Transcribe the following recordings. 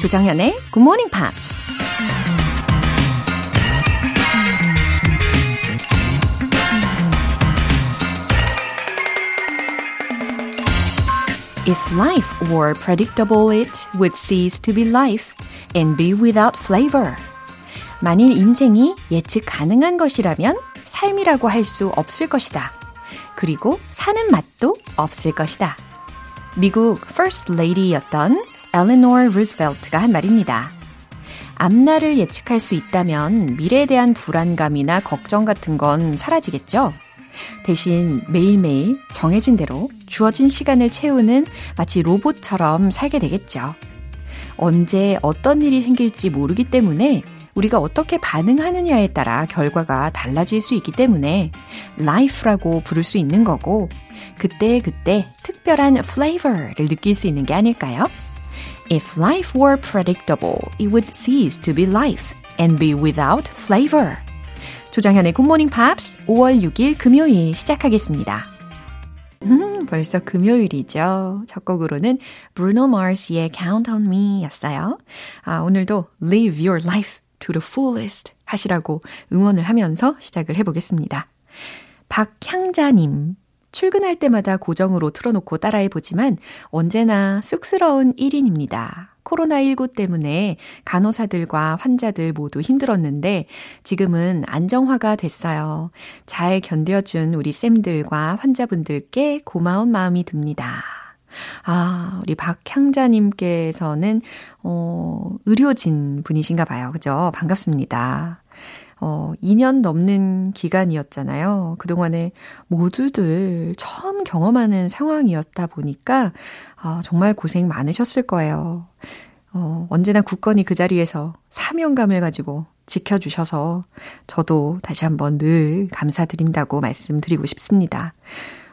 조정현의 Good Morning Pops. If life were predictable, it would cease to be life and be without flavor. 만일 인생이 예측 가능한 것이라면 삶이라고 할 수 없을 것이다. 그리고 사는 맛도 없을 것이다. 미국 First Lady였던 엘레노어 루스벨트가 한 말입니다. 앞날을 예측할 수 있다면 미래에 대한 불안감이나 걱정 같은 건 사라지겠죠? 대신 매일매일 정해진 대로 주어진 시간을 채우는 마치 로봇처럼 살게 되겠죠. 언제 어떤 일이 생길지 모르기 때문에 우리가 어떻게 반응하느냐에 따라 결과가 달라질 수 있기 때문에 life라고 부를 수 있는 거고 그때 그때 특별한 flavor를 느낄 수 있는 게 아닐까요? If life were predictable, it would cease to be life and be without flavor. 조장현의 굿모닝 팝스 5월 6일 금요일 시작하겠습니다. 음, 벌써 금요일이죠. 첫 곡으로는 브루노 마르스의 Count on Me 였어요. 아, 오늘도 Live Your Life to the fullest 하시라고 응원을 하면서 시작을 해보겠습니다. 박향자님, 출근할 때마다 고정으로 틀어놓고 따라해보지만 언제나 쑥스러운 1인입니다. 코로나19 때문에 간호사들과 환자들 모두 힘들었는데 지금은 안정화가 됐어요. 잘 견뎌준 우리 쌤들과 환자분들께 고마운 마음이 듭니다. 아, 우리 박향자님께서는, 어, 의료진 분이신가 봐요. 그죠? 반갑습니다. 어, 2년 넘는 기간이었잖아요. 그동안에 모두들 처음 경험하는 상황이었다 보니까, 아, 정말 고생 많으셨을 거예요. 어, 언제나 굳건히 그 자리에서 사명감을 가지고 지켜주셔서 저도 다시 한번 늘 감사드린다고 말씀드리고 싶습니다.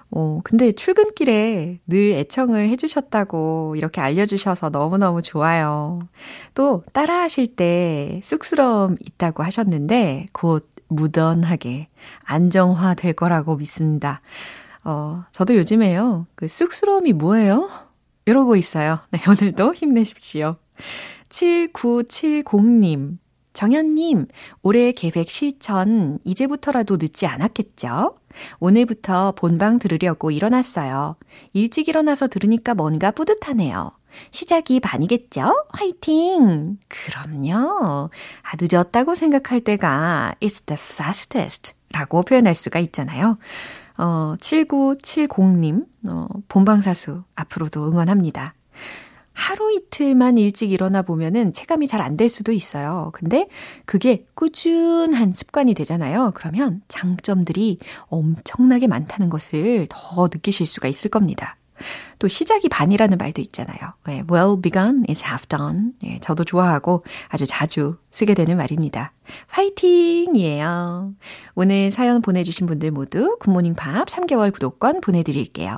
어, 근데 출근길에 늘 애청을 해주셨다고 이렇게 알려주셔서 너무너무 좋아요. 또 따라 하실 때 쑥스러움 있다고 하셨는데 곧 무던하게 안정화 될 거라고 믿습니다. 어, 저도 요즘에요. 그 쑥스러움이 뭐예요? 이러고 있어요. 네, 오늘도 힘내십시오. 7970님. 정현님, 올해 계획 실천 이제부터라도 늦지 않았겠죠? 오늘부터 본방 들으려고 일어났어요. 일찍 일어나서 들으니까 뭔가 뿌듯하네요. 시작이 반이겠죠? 화이팅! 그럼요. 아, 늦었다고 생각할 때가 is the fastest 라고 표현할 수가 있잖아요. 어, 7970님, 어, 본방사수 앞으로도 응원합니다. 하루 이틀만 일찍 일어나 보면은 체감이 잘 안 될 수도 있어요. 근데 그게 꾸준한 습관이 되잖아요. 그러면 장점들이 엄청나게 많다는 것을 더 느끼실 수가 있을 겁니다. 또 시작이 반이라는 말도 있잖아요. 네, well begun is half done. 네, 저도 좋아하고 아주 자주 쓰게 되는 말입니다. 화이팅이에요. 오늘 사연 보내주신 분들 모두 굿모닝 팝 3개월 구독권 보내드릴게요.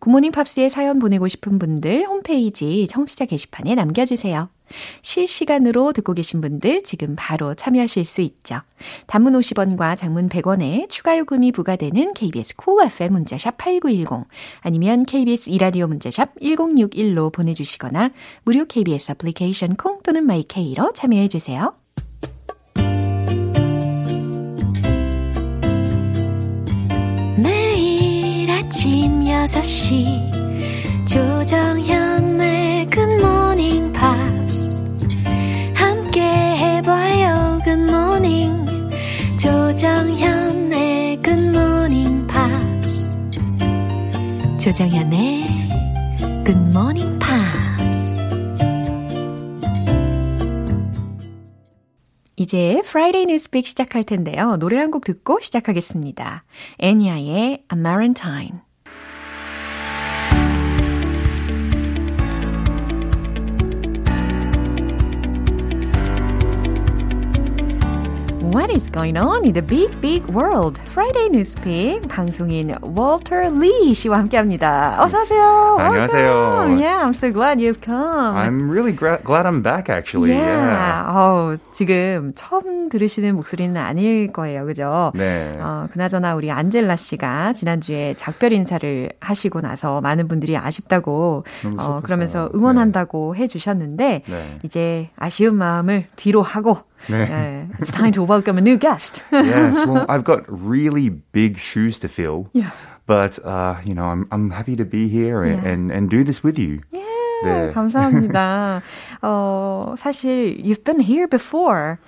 굿모닝 팝스에 사연 보내고 싶은 분들 홈페이지 청취자 게시판에 남겨주세요. 실시간으로 듣고 계신 분들 지금 바로 참여하실 수 있죠. 단문 50원과 장문 100원에 추가 요금이 부과되는 KBS 콜 cool FM 문자샵 8910 아니면 KBS 2라디오 문자샵 1061로 보내주시거나 무료 KBS 애플리케이션 콩 또는 마이케이로 참여해 주세요. 매일 아침 6시. 조정현의 굿모닝 팝스 함께 해봐요 굿모닝 조정현의 굿모닝 팝스 조정현의 굿모닝 팝스 이제 Friday News Pick 시작할 텐데요. 노래 한 곡 듣고 시작하겠습니다. 엔야의 Amarantine What is going on in the big, big world? Friday News Pick 방송인 Walter Lee 씨와 함께합니다. 어서 오세요. 안녕하세요. Yeah, I'm so glad you've come. I'm really gra- glad I'm back, actually. Yeah. yeah. 어, 지금 처음 들으시는 목소리는 아닐 거예요, 그죠? 네. 어, 그나저나 우리 안젤라 씨가 지난주에 작별 인사를 하시고 나서 많은 분들이 아쉽다고 어. 그러면서 응원한다고 해주셨는데 네. 이제 아쉬운 마음을 뒤로 하고 네. 예, It's time to welcome a new guest. yes, well, I've got really big shoes to fill. Yeah. But, uh, you know, I'm, I'm happy to be here and, Yeah. and, and do this with you. 네, 네. 감사합니다. 어, 사실 you've been here before.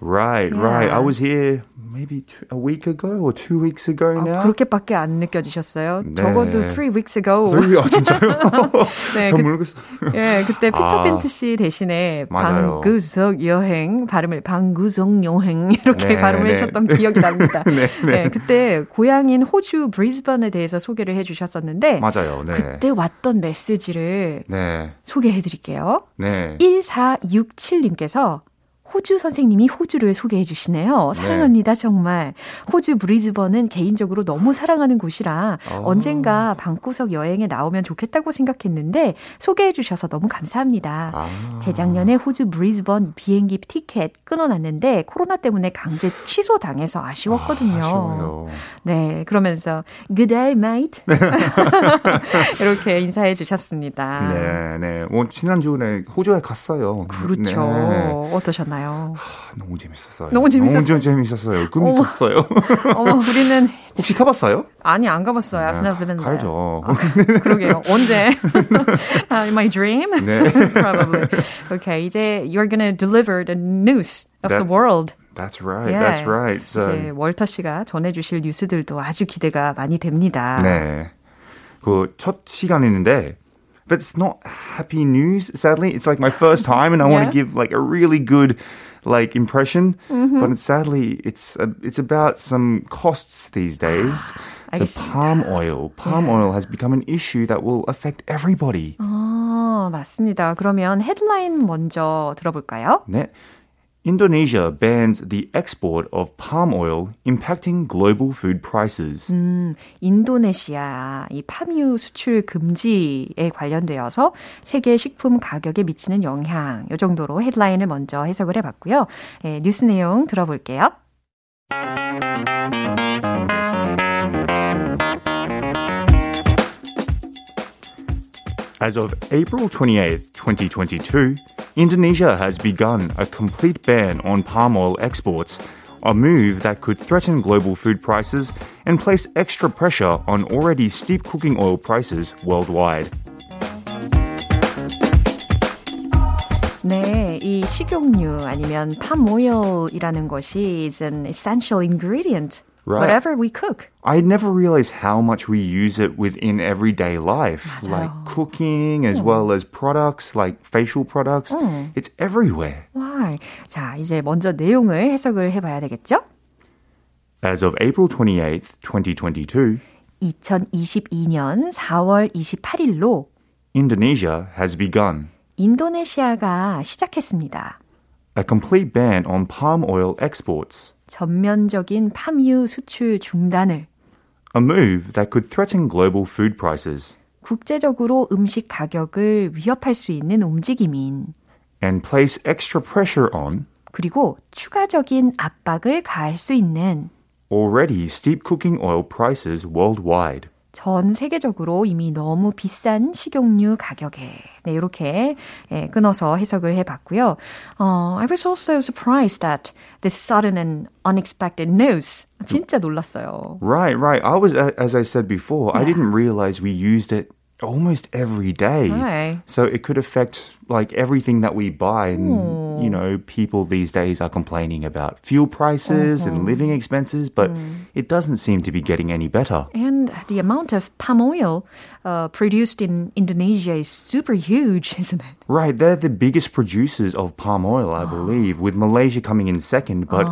Right, right. Yeah. I was here maybe two, a week ago or two weeks ago 어, now. 그렇게밖에 안 느껴지셨어요? 네. 적어도 three weeks ago. Three- 아, 진짜요? 네, 잘 그- 모르겠어요. 예, 그때 피터 아. 핀트 씨 대신에 맞아요. 방구석 여행 발음을 방구석 여행 이렇게 네, 발음을 네. 하셨던 기억이 납니다. 네, 네. 그때 고향인 호주 브리즈번에 대해서 소개를 해주셨었는데 맞아요, 네. 그때 왔던 메시지를 네, 소개해드릴게요. 네. 1467님께서 호주 선생님이 호주를 소개해 주시네요. 사랑합니다, 정말. 호주 브리즈번은 개인적으로 너무 사랑하는 곳이라 어. 언젠가 방구석 여행에 나오면 좋겠다고 생각했는데 소개해 주셔서 너무 감사합니다. 아. 재작년에 호주 브리즈번 비행기 티켓 끊어놨는데 코로나 때문에 강제 취소당해서 아쉬웠거든요. 아. 네, 그러면서 Good day, mate. 이렇게 인사해 주셨습니다. 네, 네. 뭐, 지난주에 호주에 갔어요. 그렇죠. 네. 어떠셨나요? 너무 재밌었어요. 너무 재밌었어요? 너무 재밌었어요. 꿈이 어머. 컸어요. 어머, 우리는 혹시 가봤어요? 아니 안 가봤어요. 네, there. 가야죠. 그러게요. 언제? uh, in my dream? 네. Probably. Okay, 이제 you're gonna deliver the news of the That- world. That's right. Yeah. That's right. 이제 So, 월터 씨가 전해주실 뉴스들도 아주 기대가 많이 됩니다. 네. 그 첫 시간인데 but it's not happy news. Sadly, it's like my first time, and I want Yeah. to give like a really good like impression. But it's, sadly, it's a, it's about some costs these days. so 알겠습니다. palm oil, palm oil has become an issue that will affect everybody. 아, 맞습니다. 그러면 헤드라인 먼저 들어볼까요? 네. Indonesia bans the export of palm oil, impacting global food prices. 인도네시아 이 파뮤 수출 금지에 관련되어서 세계 식품 가격에 미치는 영향 이 정도로 헤드라인을 먼저 해석을 해봤고요. 예, 뉴스 내용 들어볼게요. As of April 28, 2022, Indonesia has begun a complete ban on palm oil exports, a move that could threaten global food prices and place extra pressure on already steep cooking oil prices worldwide. 네, 이 식용유 아니면 palm oil이라는 것이 is an essential ingredient Right. whatever we cook. I never realized how much we use it within everyday life, like cooking as well as products like facial products. It's everywhere. 와, 자 이제 먼저 내용을 해석을 해봐야 되겠죠? As of April 28, 2022, 2022년 4월 28일로 Indonesia has begun 인도네시아가 시작했습니다. a complete ban on palm oil exports, 전면적인 파뮤 수출 중단을 a move that could threaten global food prices 국제적으로 음식 가격을 위협할 수 있는 움직임인 and place extra pressure on 그리고 추가적인 압박을 가할 수 있는 already steep cooking oil prices worldwide. 전 세계적으로 이미 너무 비싼 식용유 가격에 네, 이렇게 예, 끊어서 해석을 해봤고요. 어, I was also surprised that this sudden and unexpected news. 진짜 놀랐어요. Right, right. I was, as I said before, I didn't realize we used it almost every day. Right. So it could affect like everything that we buy. And, you know, people these days are complaining about fuel prices and living expenses, but it doesn't seem to be getting any better. And the amount of palm oil uh, produced in Indonesia is super huge, isn't it? Right, they're the biggest producers of palm oil, I believe, with Malaysia coming in second, but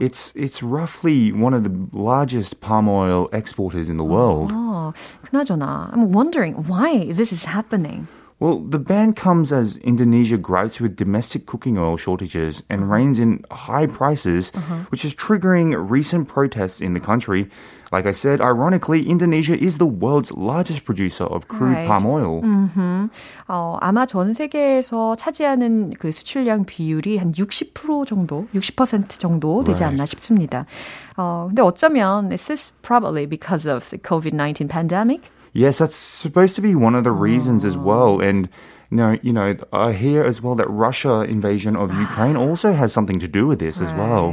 it's it's roughly one of the largest palm oil exporters in the world. Oh, 그나저나, I'm wondering why this is happening. Well, the ban comes as Indonesia gripes with domestic cooking oil shortages and uh-huh. reins in high prices, uh-huh. which is triggering recent protests in the country. Like I said, ironically, Indonesia is the world's largest producer of crude right. palm oil. Mm-hmm. 어, 아마 전 세계에서 차지하는 그 수출량 비율이 한 60% 정도, 60% 정도 되지 right. 않나 싶습니다. 어, 근데 어쩌면 is this probably because of the COVID-19 pandemic? Yes, that's supposed to be one of the reasons as well. And you know, you know, I hear as well that Russia invasion of Ukraine also has something to do with this as well.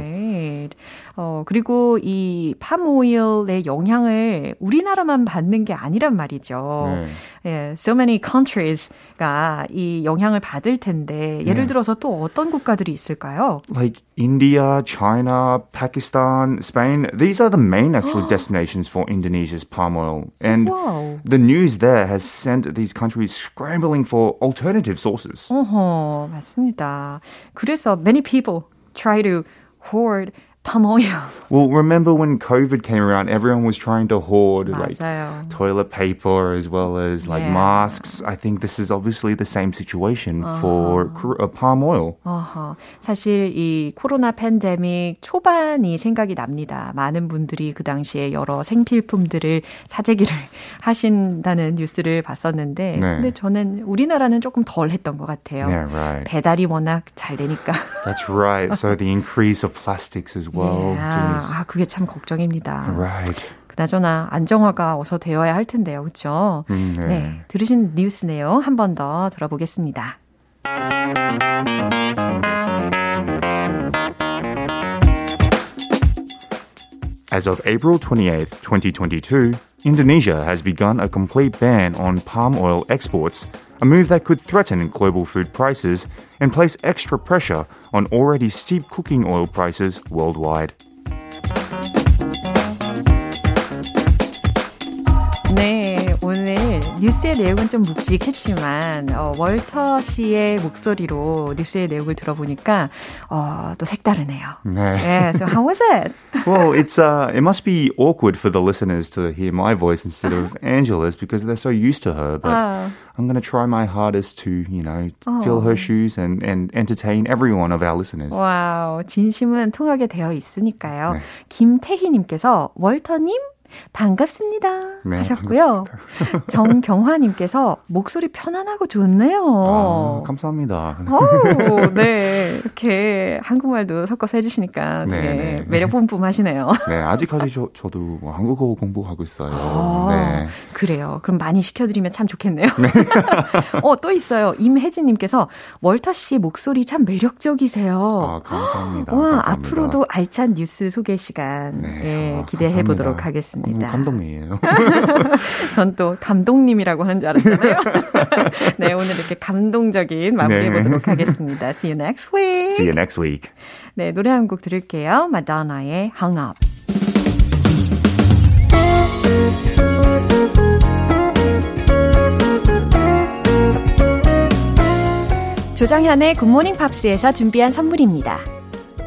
어, 그리고 이 팜오일의 영향을 우리나라만 받는 게 아니란 말이죠. 네. 예, so many countries가 이 영향을 받을 텐데 예를 네. 들어서 또 어떤 국가들이 있을까요? Like India, China, Pakistan, Spain. These are the main actual destinations for Indonesia's palm oil. And wow. the news there has sent these countries scrambling for alternative sources. 어허, 맞습니다. 그래서 many people try to hoard palm oil. Well, remember when COVID came around, everyone was trying to hoard 맞아요. like toilet paper as well as like yeah. masks. I think this is obviously the same situation uh-huh. for uh, palm oil. Uh-huh. 사실 이 코로나 팬데믹 초반이 생각이 납니다. 많은 분들이 그 당시에 여러 생필품들을 사재기를 하신다는 뉴스를 봤었는데, 네. 근데 저는 우리나라는 조금 덜 했던 것 같아요. Yeah, right. 배달이 워낙 잘 되니까. That's right. So the increase of plastics as well. Yeah. 아, 그게 참 걱정입니다. Right. 그나저나 안정화가 어서 되어야 할 텐데요. 그렇죠? 음, 네. 네. 들으신 뉴스 내용 한 번 더 들어보겠습니다. As of April 28, 2022, Indonesia has begun a complete ban on palm oil exports, a move that could threaten global food prices and place extra pressure on already steep cooking oil prices worldwide. 뉴스의 내용은 좀 묵직했지만 어, 월터 씨의 목소리로 뉴스의 내용을 들어보니까 어, 또 색다르네요. 네. Yeah, so how was it? well, it's uh, it must be awkward for the listeners to hear my voice instead of Angela's because they're so used to her. But uh. I'm going to try my hardest to, you know, oh. fill her shoes and, and entertain every one of our listeners. 와우, 진심은 통하게 되어 있으니까요. 네. 김태희님께서 월터님 반갑습니다. 네, 하셨고요. 정경화님께서 목소리 편안하고 좋네요. 아, 감사합니다. 오, 네. 이렇게 한국말도 섞어서 해주시니까 되게 네, 네. 매력 뿜뿜하시네요. 네, 아직까지 저, 저도 뭐 한국어 공부하고 있어요. 아, 네. 그래요. 그럼 많이 시켜드리면 참 좋겠네요. 네. 어, 또 있어요. 임혜진님께서 월터 씨 목소리 참 매력적이세요. 아, 감사합니다. 와, 감사합니다. 앞으로도 알찬 뉴스 소개 시간 네, 예, 기대해 보도록 하겠습니다. 맞습니다. 감동이에요. 전 또 감독님이라고 하는 줄 알았잖아요. 네, 오늘 이렇게 감동적인 마무리 해 보도록 네. 하겠습니다. See you next week. See you next week. 네, 노래 한 곡 들을게요. 마돈나의 Hung Up. 조정현의 굿모닝 팝스에서 준비한 선물입니다.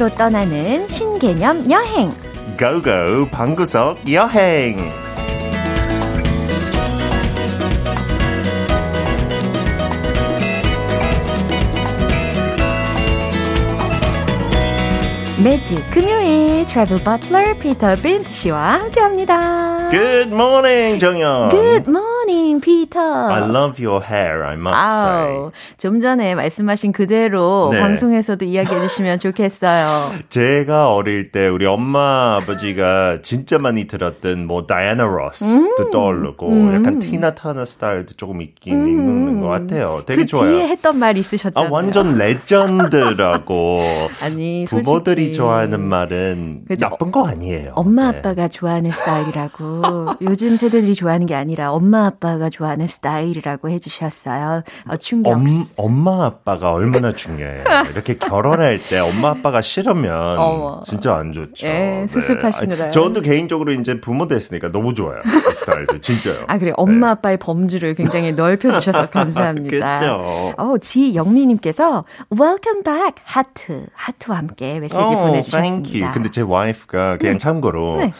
맘대로 떠나는 신개념 여행. Go go 방구석 여행. 매주 금요일 travel butler 피터 빈트 씨와 함께합니다. Good morning 정현. Good morning 피터. I love your hair, I must 아우, say. 좀 전에 말씀하신 그대로 네. 방송에서도 이야기해 주시면 좋겠어요. 제가 어릴 때 우리 엄마 아버지가 진짜 많이 들었던 뭐 다이애나 로스도 음. 떠오르고 음. 약간 티나 터너 스타일도 조금 있긴 음. 있는 것 같아요. 되게 그 좋아요. 뒤에 했던 말 있으셨잖아요. 아, 완전 레전드라고. 아니 부모들이 좋아하는 말은 그죠? 나쁜 거 아니에요. 엄마 네. 아빠가 좋아하는 스타일이라고. 요즘 세대들이 좋아하는 게 아니라 엄마 아빠 가 좋아하는 스타일이라고 해주셨어요. 어, 충격. 엄, 엄마 아빠가 얼마나 중요해요. 이렇게 결혼할 때 엄마 아빠가 싫으면 어머. 진짜 안 좋죠. 예, 수습하시느라. 네. 저도 개인적으로 이제 부모 됐으니까 너무 좋아요. 그 스타일도 진짜요. 아 그래 엄마 네. 아빠의 범주를 굉장히 넓혀주셔서 감사합니다. 그렇죠. 어, 지영미님께서 Welcome back 하트 하트와 함께 메시지 oh, 보내주셨습니다. Thank you. 근데 제 와이프가 그냥 네. 참고로. 네.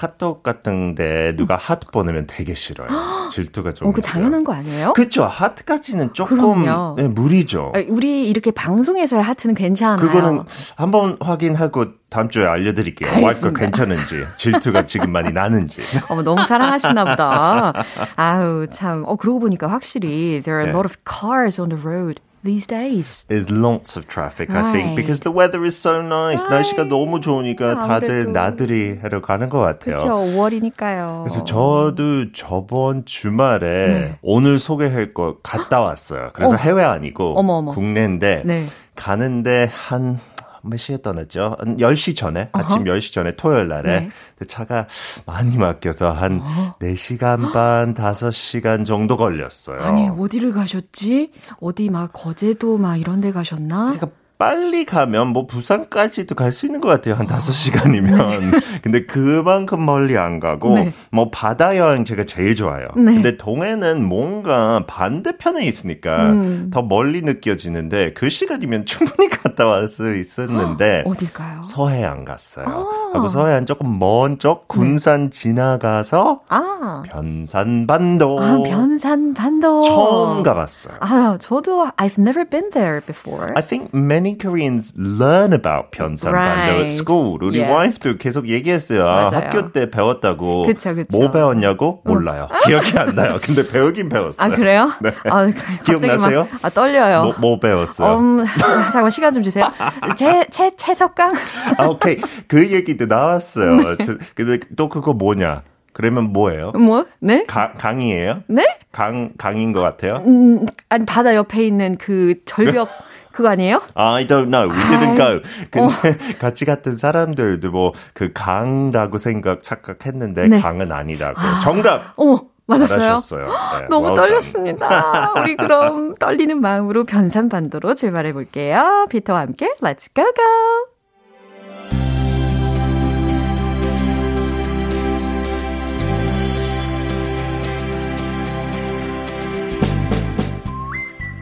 카톡 같은데 누가 하트 보내면 되게 싫어요. 질투가 좀. 어, 그 당연한 거 아니에요? 그렇죠. 하트까지는 조금 네, 무리죠. 우리 이렇게 방송에서의 하트는 괜찮아요. 그거는 한번 확인하고 다음 주에 알려드릴게요. 와이프 괜찮은지 질투가 지금 많이 나는지. 어머 너무 사랑하시나 보다. 아우 참. 어 그러고 보니까 확실히 there are a lot of cars on the road. These days. There's lots of traffic, right. I think, because the weather is so nice. Right. 날씨가 너무 좋으니까 다들 나들이 하러 가는 것 같아요. 그렇죠. 5월이니까요. 그래서 저도 저번 주말에 네. 오늘 소개할 거 갔다 왔어요. 그래서 어. 해외 아니고 어머, 어머. 국내인데 네. 가는데 한 몇 시에 떠났죠? 10시 전에, uh-huh. 아침 10시 전에 토요일 날에 네. 차가 많이 막혀서 한 uh-huh. 4시간 반, 5시간 정도 걸렸어요. 아니, 어디를 가셨지? 어디 막 거제도 막 이런 데 가셨나? 그러니까 빨리 가면 뭐 부산까지도 갈 수 있는 것 같아요. 한 5시간이면. 네. 근데 그만큼 멀리 안 가고 네. 뭐 바다 여행 제가 제일 좋아요. 네. 근데 동해는 뭔가 반대편에 있으니까 음. 더 멀리 느껴지는데 그 시간이면 충분히 갔다 올수 있었는데 어딜까요? 서해안 갔어요. 아. 하고 서해안 조금 먼 쪽 군산 네. 지나가서 아. 변산반도. 아, 변산반도. 처음 가봤어요. 아, 저도 I've never been there before. I think many many Koreans learn about Pyeonsan right. at school. 우리 yeah. 와이프도 계속 얘기했어요. 아, 학교 때 배웠다고. 그쵸, 그쵸. 뭐 배웠냐고? 몰라요. 기억이 안 나요. 근데 배우긴 배웠어요. 아, 그래요? 네. 아, 기억나세요? 막, 아, 떨려요. 뭐, 뭐 배웠어요? 음, 잠깐 시간 좀 주세요. 채, 채, 채석강? 아, 오케이. 그 얘기도 나왔어요. 네. 근데 또 그거 뭐냐? 그러면 뭐예요? 뭐? 네? 가, 강이에요? 네? 강, 강인 것 같아요? 음, 아니, 바다 옆에 있는 그 절벽. 그거 아니에요? I don't know. We didn't go. 근데 어. 같이 갔던 사람들도 뭐 그 강라고 생각 착각했는데 네. 강은 아니라고. 아. 정답. 어머. 맞았어요? 네, 너무 떨렸습니다. 우리 그럼 떨리는 마음으로 변산반도로 출발해 볼게요. 피터와 함께 Let's go go!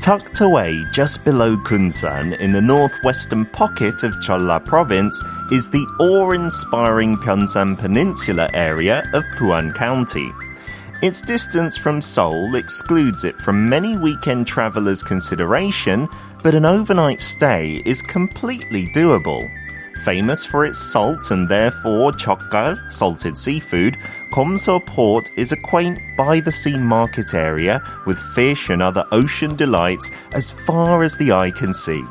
Tucked away just below Kunsan in the northwestern pocket of Cholla province is the awe-inspiring Pyeongsan Peninsula area of Puan County. Its distance from Seoul excludes it from many weekend travelers' consideration, but an overnight stay is completely doable. Famous for its salt and therefore chokgal, salted seafood, Komso Port is a quaint by the sea market area with fish and other ocean delights as far as the eye can see.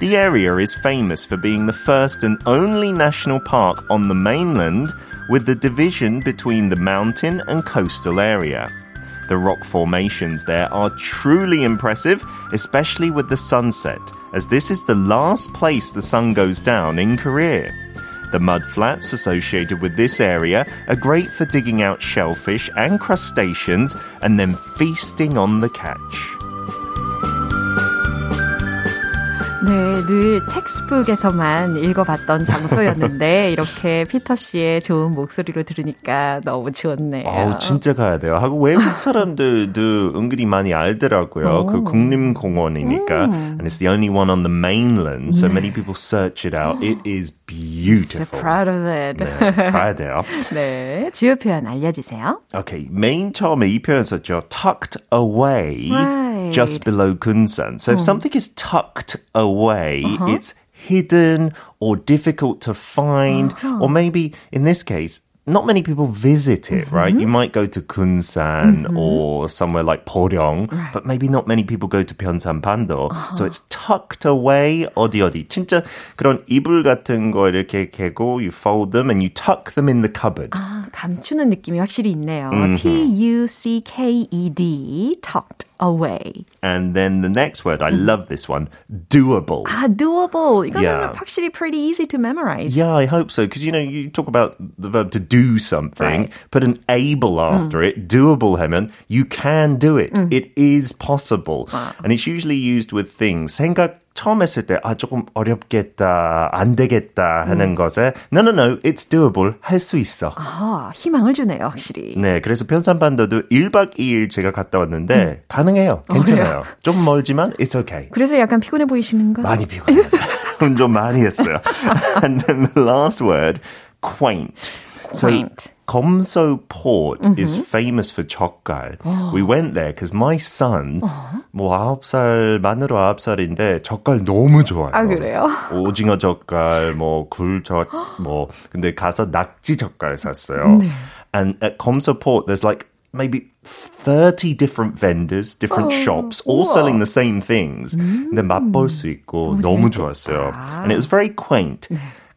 The area is famous for being the first and only national park on the mainland with the division between the mountain and coastal area. The rock formations there are truly impressive, especially with the sunset, as this is the last place the sun goes down in Korea. The mud flats associated with this area are great for digging out shellfish and crustaceans and then feasting on the catch. 네, 늘 텍스북에서만 읽어봤던 장소였는데 이렇게 피터 씨의 좋은 목소리로 들으니까 너무 좋네요. 아우, 진짜 가야 돼요. 하고 외국 사람들도 은근히 많이 알더라고요. 그 국립공원이니까. 음. And it's the only one on the mainland, so many people search it out. It is beautiful. So proud of it. 네, 가야 돼요. 네, 주요 표현 알려주세요. Okay, 메인 처음에 이 표현 썼죠. Tucked away. Right. Just below Kunsan. So if something is tucked away, uh-huh. it's hidden or difficult to find, uh-huh. or maybe in this case, not many people visit it, mm-hmm. right? You might go to Kunsan mm-hmm. or somewhere like Poryong, right. but maybe not many people go to Pyeongsan Pando. Uh-huh. So it's tucked away 어디 어디. 진짜 그런 이불 같은 거 이렇게 개고 you fold them and you tuck them in the cupboard. 아, 감추는 느낌이 확실히 있네요. Mm-hmm. T-U-C-K-E-D, tucked away. And then the next word, I love this one, doable. Ah, doable. 이거는 yeah. actually pretty easy to memorize. Yeah, I hope so. Because, you know, you talk about the verb to do do something, Right. put an able after it, doable 하면 you can do it. It is possible. And it's usually used with things. 생각 처음 했을 때, 아, 조금 어렵겠다, 안 되겠다 하는 것에, no, no, no, it's doable. 할 수 있어. 아, 희망을 주네요, 확실히. 네, 그래서 편산반도도 1박 2일 제가 갔다 왔는데, 가능해요. 괜찮아요. 좀 멀지만, it's okay. 그래서 약간 피곤해 보이시는가? 많이 피곤해요. 운전 많이 했어요. and then the last word, quaint. Quaint. So, Komso Port is famous for 젓갈. We went there because my son, 뭐 아홉 살 만으로 아홉 살인데 젓갈 너무 좋아해요. 아, 그래요? 오징어 젓갈, 뭐 굴젓, 뭐 근데 가서 낙지 젓갈 샀어요. And at Komso Port, there's like maybe 30 different vendors, different shops, all 우와. selling the same things. 근데 맛볼 수 있고 너무 좋았어요. And it was very quaint.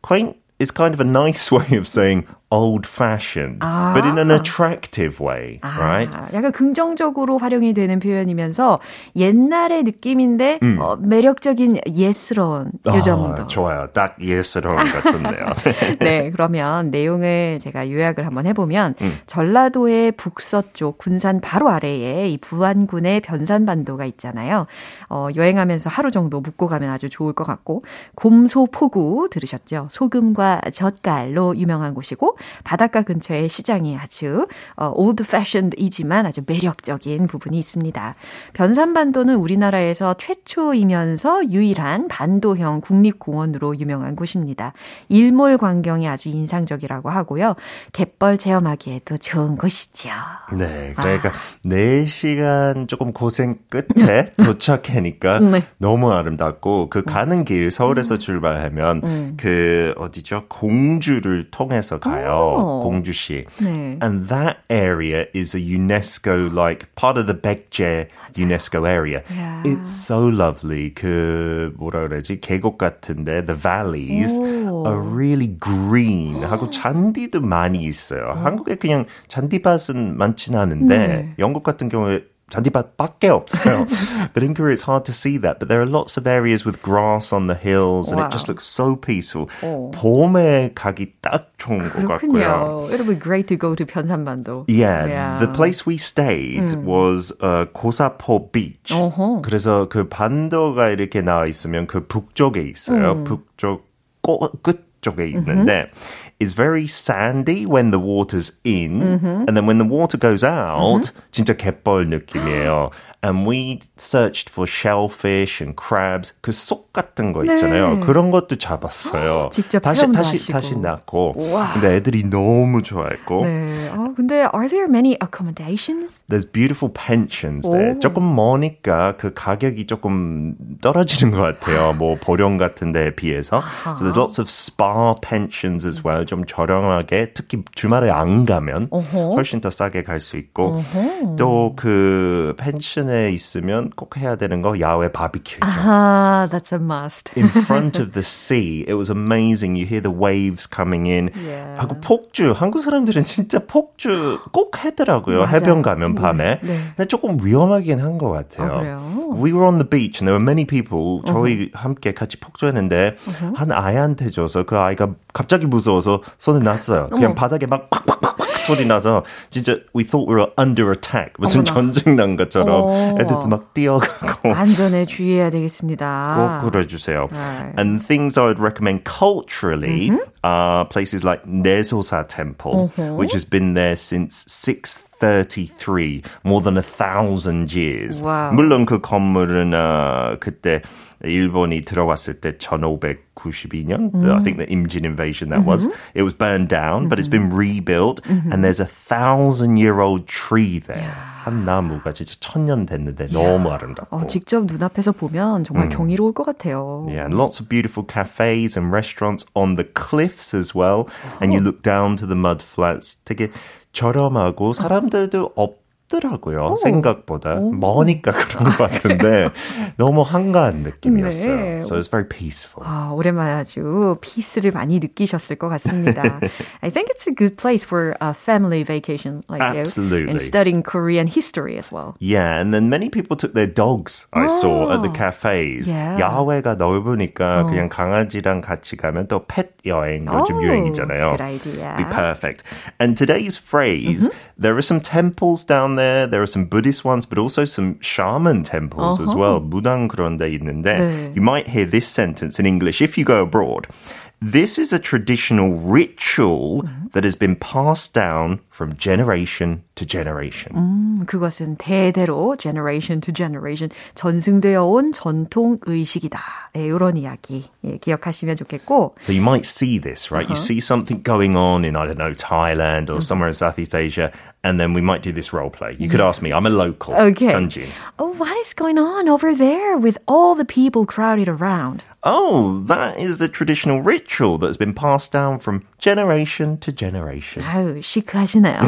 Quaint is kind of a nice way of saying old fashioned, but in an attractive way, right? 아, 약간 긍정적으로 활용이 되는 표현이면서 옛날의 느낌인데 어, 매력적인 예스러운 이 정도. 아, 좋아요. 딱 예스러운가 좋네요. 네, 그러면 내용을 제가 요약을 한번 해보면 전라도의 북서쪽 군산 바로 아래에 이 부안군의 변산반도가 있잖아요. 어, 여행하면서 하루 정도 묵고 가면 아주 좋을 것 같고 곰소포구 들으셨죠? 소금과 젓갈로 유명한 곳이고 바닷가 근처에 시장이 아주 어, old fashioned이지만 아주 매력적인 부분이 있습니다. 변산반도는 우리나라에서 최초이면서 유일한 반도형 국립공원으로 유명한 곳입니다. 일몰 광경이 아주 인상적이라고 하고요. 갯벌 체험하기에도 좋은 곳이죠. 네, 그러니까 4시간 조금 고생 끝에 도착하니까 네. 너무 아름답고 그 가는 길 서울에서 출발하면 그 어디죠? 공주를 통해서 가요. 오. 공주시. 네. And that area is a UNESCO like part of the 백제 UNESCO area. Yeah. It's so lovely. 그 뭐라 그러지? 계곡 같은데 the valleys 오. are really green. 하고 잔디도 많이 있어요. 한국에 그냥 잔디밭은 많지는 않은데 네. 영국 같은 경우에 잔디밭밖에 없어요. but in Korea it's hard to see that. But there are lots of areas with grass on the hills and Wow. it just looks so peaceful. 오. 봄에 가기 딱 좋은 것 그렇군요. 같고요. It'll be great to go to 변산반도. Yeah, the place we stayed was uh, 고사포 beach. 어허. 그래서 그 반도가 이렇게 나와 있으면 그 북쪽에 있어요. 북쪽 꼬, 끝쪽에 있는데 it's very sandy when the water's in and then when the water goes out 진짜 갯벌 느낌이에요. And we searched for shellfish and crabs 그 속 같은 거 있잖아요. 네. 그런 것도 잡았어요. 직접 다시 체험도 다시 하시고. 다시 낳고. 우와. 근데 애들이 너무 좋아했고. 네. 아, 근데 are there many accommodations? There's beautiful pensions there. 오. 조금 머니까 그 가격이 조금 떨어지는 것 같아요. 뭐 보령 같은 데에 비해서. So there's lots of spa pensions as well. 좀 저렴하게 특히 주말에 안 가면 어허. 훨씬 더 싸게 갈 수 있고 또 그 펜션에 있으면 꼭 해야 되는 거 야외 바비큐죠. 아, that's a must. in front of the sea. It was amazing. You hear the waves coming in. Yeah. 하고 폭주. 한국 사람들은 진짜 폭주 꼭 하더라고요. 맞아요. 해변 가면 밤에. 네. 근데 조금 위험하긴 한 것 같아요. 아? We were on the beach and there were many people. 저희 함께 같이 폭주했는데 한 아이한테 줘서 그 아이가 갑자기 무서워서 손을 놨어요. 그냥. 바닥에 막 팍팍팍팍 소리 나서 진짜 we thought we were under attack. 무슨 어머나. 전쟁 난 것처럼 어. 애들도 막 뛰어가고. 안전에 주의해야 되겠습니다. 꼭 그려주세요. Right. And things I would recommend culturally are places like Nesosa Temple, which has been there since 633, more than a thousand years. Wow. 물론 그 건물은 어, 그때 일본이 들어왔을 때 1592년, I think the Imjin invasion that was, it was burned down, but it's been rebuilt, and there's a thousand year old tree there. 한 나무가 진짜 천년 됐는데 너무 아름답고. 어, 직접 눈앞에서 보면 정말 경이로울 것 같아요. Yeah, and lots of beautiful cafes and restaurants on the cliffs as well. And you look down to the mud flats. 되게 저렴하고 사람들도 춥더라고요. 오. 생각보다. 오. 머니까 그런 것 같은데 너무 한가한 느낌이었어요. 네. So it's very peaceful. 아, 오랜만에 아주 피스를 많이 느끼셨을 것 같습니다. I think it's a good place for a family vacation like Absolutely. you and studying Korean history as well. Yeah, and then many people took their dogs I oh. saw at the cafes. Yeah. 야외가 넓으니까 어. 그냥 강아지랑 같이 가면 또 펫 여행 요즘 oh, 유행이잖아요. Good idea. Be perfect. And today's phrase, mm-hmm. there are some temples down there. There are some Buddhist ones, but also some shaman temples uh-huh. as well. 무당 그런 데 있는데 네. you might hear this sentence in English if you go abroad. This is a traditional ritual mm-hmm. that has been passed down from generation to generation. 음, 그것은 대대로 generation to generation 전승되어 온 전통 의식이다. 네, 이런 이야기 예, 기억하시면 좋겠고. So you might see this, right? Uh-huh. You see something going on in I don't know Thailand or mm-hmm. somewhere in Southeast Asia, and then we might do this role play. You could ask me. I'm a local. Okay. Oh, what is going on over there with all the people crowded around? Oh, that is a traditional ritual that's been passed down from generation to generation. 아유, 시크하시네요.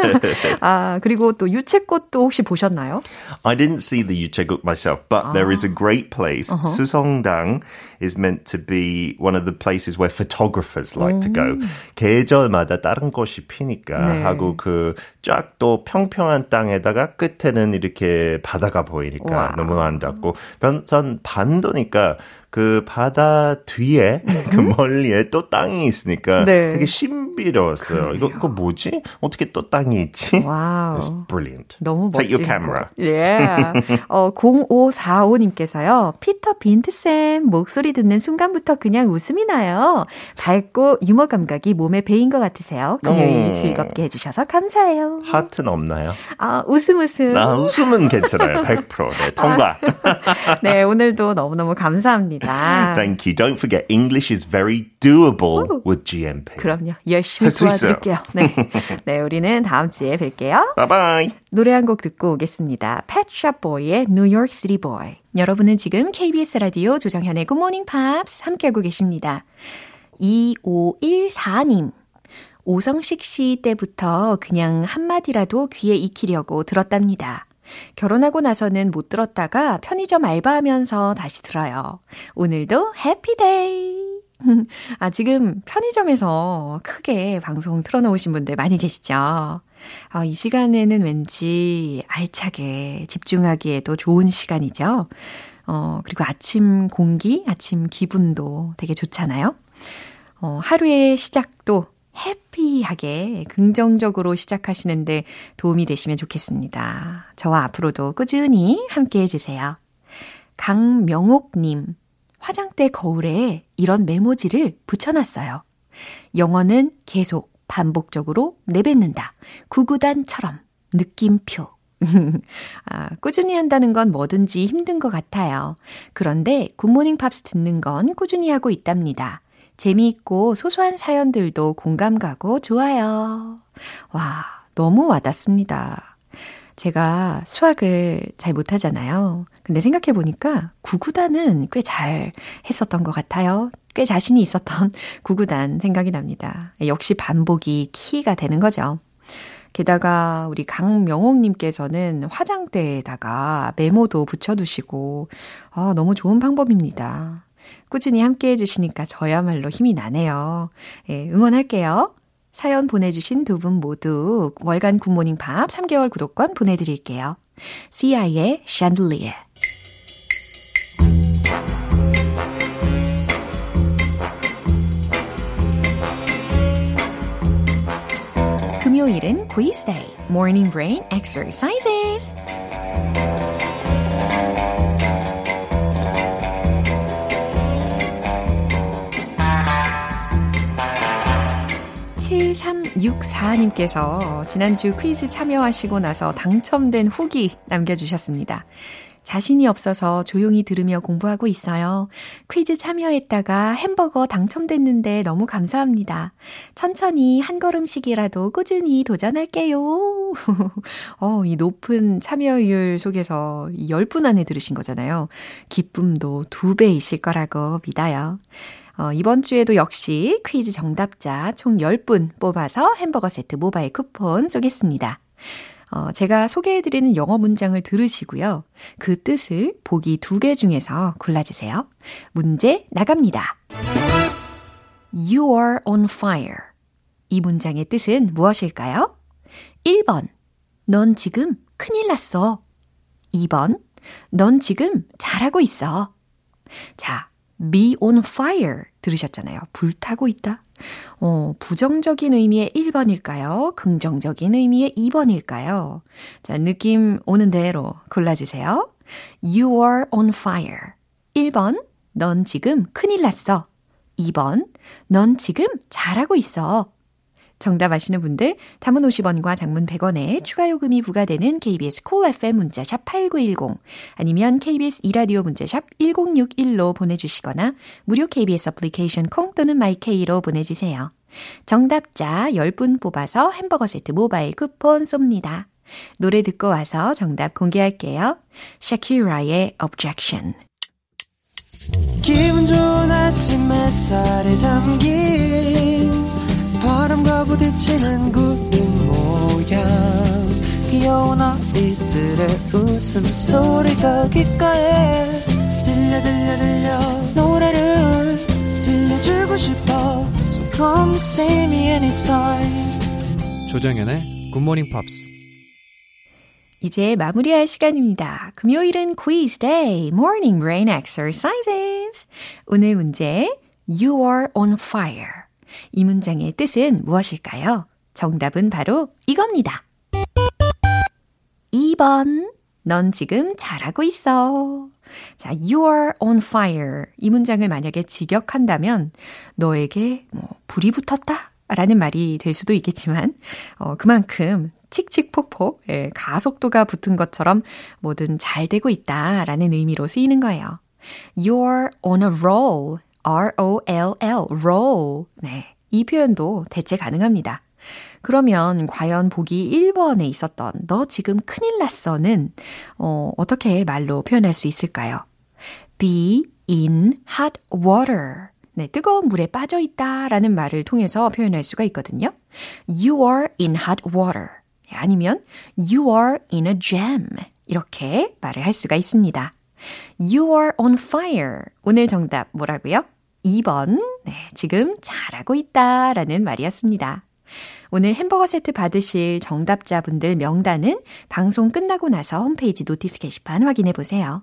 아, 그리고 또 유채꽃도 혹시 보셨나요? I didn't see the 유채꽃 myself, but 아. there is a great place. Uh-huh. 수성당 is meant to be one of the places where photographers like 음. to go. 계절마다 다른 꽃이 피니까 네. 하고 그 쫙 또 평평한 땅에다가 끝에는 이렇게 바다가 보이니까 와. 너무 아름답고 변산 반도니까 그 바다 뒤에 그 멀리에 또 땅이 있으니까 네. 되게 신비로웠어요. 이거 이거 뭐지? 어떻게 또 땅이 있지? Wow. It's brilliant. 너무 멋진. Take your camera. 예. Yeah. 어 0545님께서요. 피터 빈트 쌤 목소리 듣는 순간부터 그냥 웃음이 나요. 밝고 유머 감각이 몸에 배인 것 같으세요. 금요일 오. 즐겁게 해주셔서 감사해요. 하트는 없나요? 아 웃음 웃음. 나 웃음은 괜찮아요. 100% 네, 통과. 네 오늘도 너무너무 감사합니다. 감사합니다. Thank you. Don't forget, English is very doable 오. with GMP. 그럼요. 열심히 도와드릴게요. 네. 네, 우리는 다음 주에 뵐게요. Bye bye. 노래 한 곡 듣고 오겠습니다. Pet Shop Boy의 New York City Boy. 여러분은 지금 KBS 라디오 조정현의 Good Morning Pops 함께하고 계십니다. 2514님. 오성식 씨 때부터 그냥 한마디라도 귀에 익히려고 들었답니다. 결혼하고 나서는 못 들었다가 편의점 알바하면서 다시 들어요. 오늘도 해피데이! 아, 지금 편의점에서 크게 방송 틀어놓으신 분들 많이 계시죠? 아, 이 시간에는 왠지 알차게 집중하기에도 좋은 시간이죠? 어, 그리고 아침 공기, 아침 기분도 되게 좋잖아요? 어, 하루의 시작도 해피하게 긍정적으로 시작하시는데 도움이 되시면 좋겠습니다. 저와 앞으로도 꾸준히 함께 해주세요. 강명옥님, 화장대 거울에 이런 메모지를 붙여놨어요. 영어는 계속 반복적으로 내뱉는다. 구구단처럼 느낌표. 아, 꾸준히 한다는 건 뭐든지 힘든 것 같아요. 그런데 굿모닝 팝스 듣는 건 꾸준히 하고 있답니다. 재미있고 소소한 사연들도 공감 가고 좋아요. 와, 너무 와닿습니다. 제가 수학을 잘 못하잖아요. 근데 생각해보니까 구구단은 꽤 잘 했었던 것 같아요. 꽤 자신이 있었던 구구단 생각이 납니다. 역시 반복이 키가 되는 거죠. 게다가 우리 강명옥님께서는 화장대에다가 메모도 붙여두시고, 아, 너무 좋은 방법입니다. 꾸준히 함께 해주시니까 저야말로 힘이 나네요. 예, 응원할게요. 사연 보내주신 두 분 모두 월간 굿모닝 팝 3개월 구독권 보내드릴게요. CI의 Chandelier. 금요일은 quiz day, morning brain exercises. 7364님께서 지난주 퀴즈 참여하시고 나서 당첨된 후기 남겨주셨습니다. 자신이 없어서 조용히 들으며 공부하고 있어요. 퀴즈 참여했다가 햄버거 당첨됐는데 너무 감사합니다. 천천히 한 걸음씩이라도 꾸준히 도전할게요. 어, 이 높은 참여율 속에서 10분 안에 들으신 거잖아요. 기쁨도 두 배이실 거라고 믿어요. 어, 이번 주에도 역시 퀴즈 정답자 총 10분 뽑아서 햄버거 세트 모바일 쿠폰 쏘겠습니다. 어, 제가 소개해드리는 영어 문장을 들으시고요. 그 뜻을 보기 두 개 중에서 골라주세요. 문제 나갑니다. You are on fire. 이 문장의 뜻은 무엇일까요? 1번. 넌 지금 큰일 났어. 2번. 넌 지금 잘하고 있어. 자, be on fire 들으셨잖아요. 불타고 있다. 어, 부정적인 의미의 1번일까요? 긍정적인 의미의 2번일까요? 자, 느낌 오는 대로 골라주세요. You are on fire. 1번, 넌 지금 큰일 났어. 2번, 넌 지금 잘하고 있어. 정답 아시는 분들 담은 50원과 장문 100원에 추가 요금이 부과되는 KBS 콜 cool FM 문자샵 8910 아니면 KBS 이라디오 문자샵 1061로 보내주시거나 무료 KBS 애플리케이션 콩 또는 마이케이로 보내주세요. 정답자 10분 뽑아서 햄버거 세트 모바일 쿠폰 쏩니다. 노래 듣고 와서 정답 공개할게요. 샤키라의 Objection 기분 좋은 아침 햇살에 담긴 바람과 부딪히는 구름 모양 귀여운 아이들의 웃음소리가 귓가에 들려 들려 들려 노래를 들려주고 싶어 So come see me anytime 조정연의 굿모닝 팝스 이제 마무리할 시간입니다. 금요일은 quiz day, morning brain exercises. 오늘 문제, you are on fire. 이 문장의 뜻은 무엇일까요? 정답은 바로 이겁니다. 2번. 넌 지금 잘하고 있어. 자, you are on fire. 이 문장을 만약에 직역한다면 너에게 뭐 불이 붙었다 라는 말이 될 수도 있겠지만 어, 그만큼 칙칙폭폭 예, 가속도가 붙은 것처럼 뭐든 잘 되고 있다라는 의미로 쓰이는 거예요. You're on a roll. R-O-L-L, roll. 네. 이 표현도 대체 가능합니다. 그러면 과연 보기 1번에 있었던 너 지금 큰일 났어는 어, 어떻게 말로 표현할 수 있을까요? be in hot water. 네, 뜨거운 물에 빠져 있다 라는 말을 통해서 표현할 수가 있거든요. You are in hot water. 아니면 You are in a jam. 이렇게 말을 할 수가 있습니다. You are on fire. 오늘 정답 뭐라고요? 2번. 네, 지금 잘하고 있다 라는 말이었습니다. 오늘 햄버거 세트 받으실 정답자분들 명단은 방송 끝나고 나서 홈페이지 notice 게시판 확인해 보세요.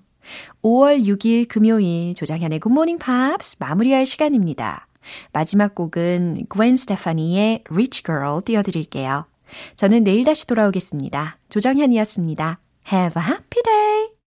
5월 6일 금요일 조정현의 굿모닝 팝스 마무리할 시간입니다. 마지막 곡은 Gwen Stefani의 Rich Girl 띄워드릴게요. 저는 내일 다시 돌아오겠습니다. 조정현이었습니다. Have a happy day!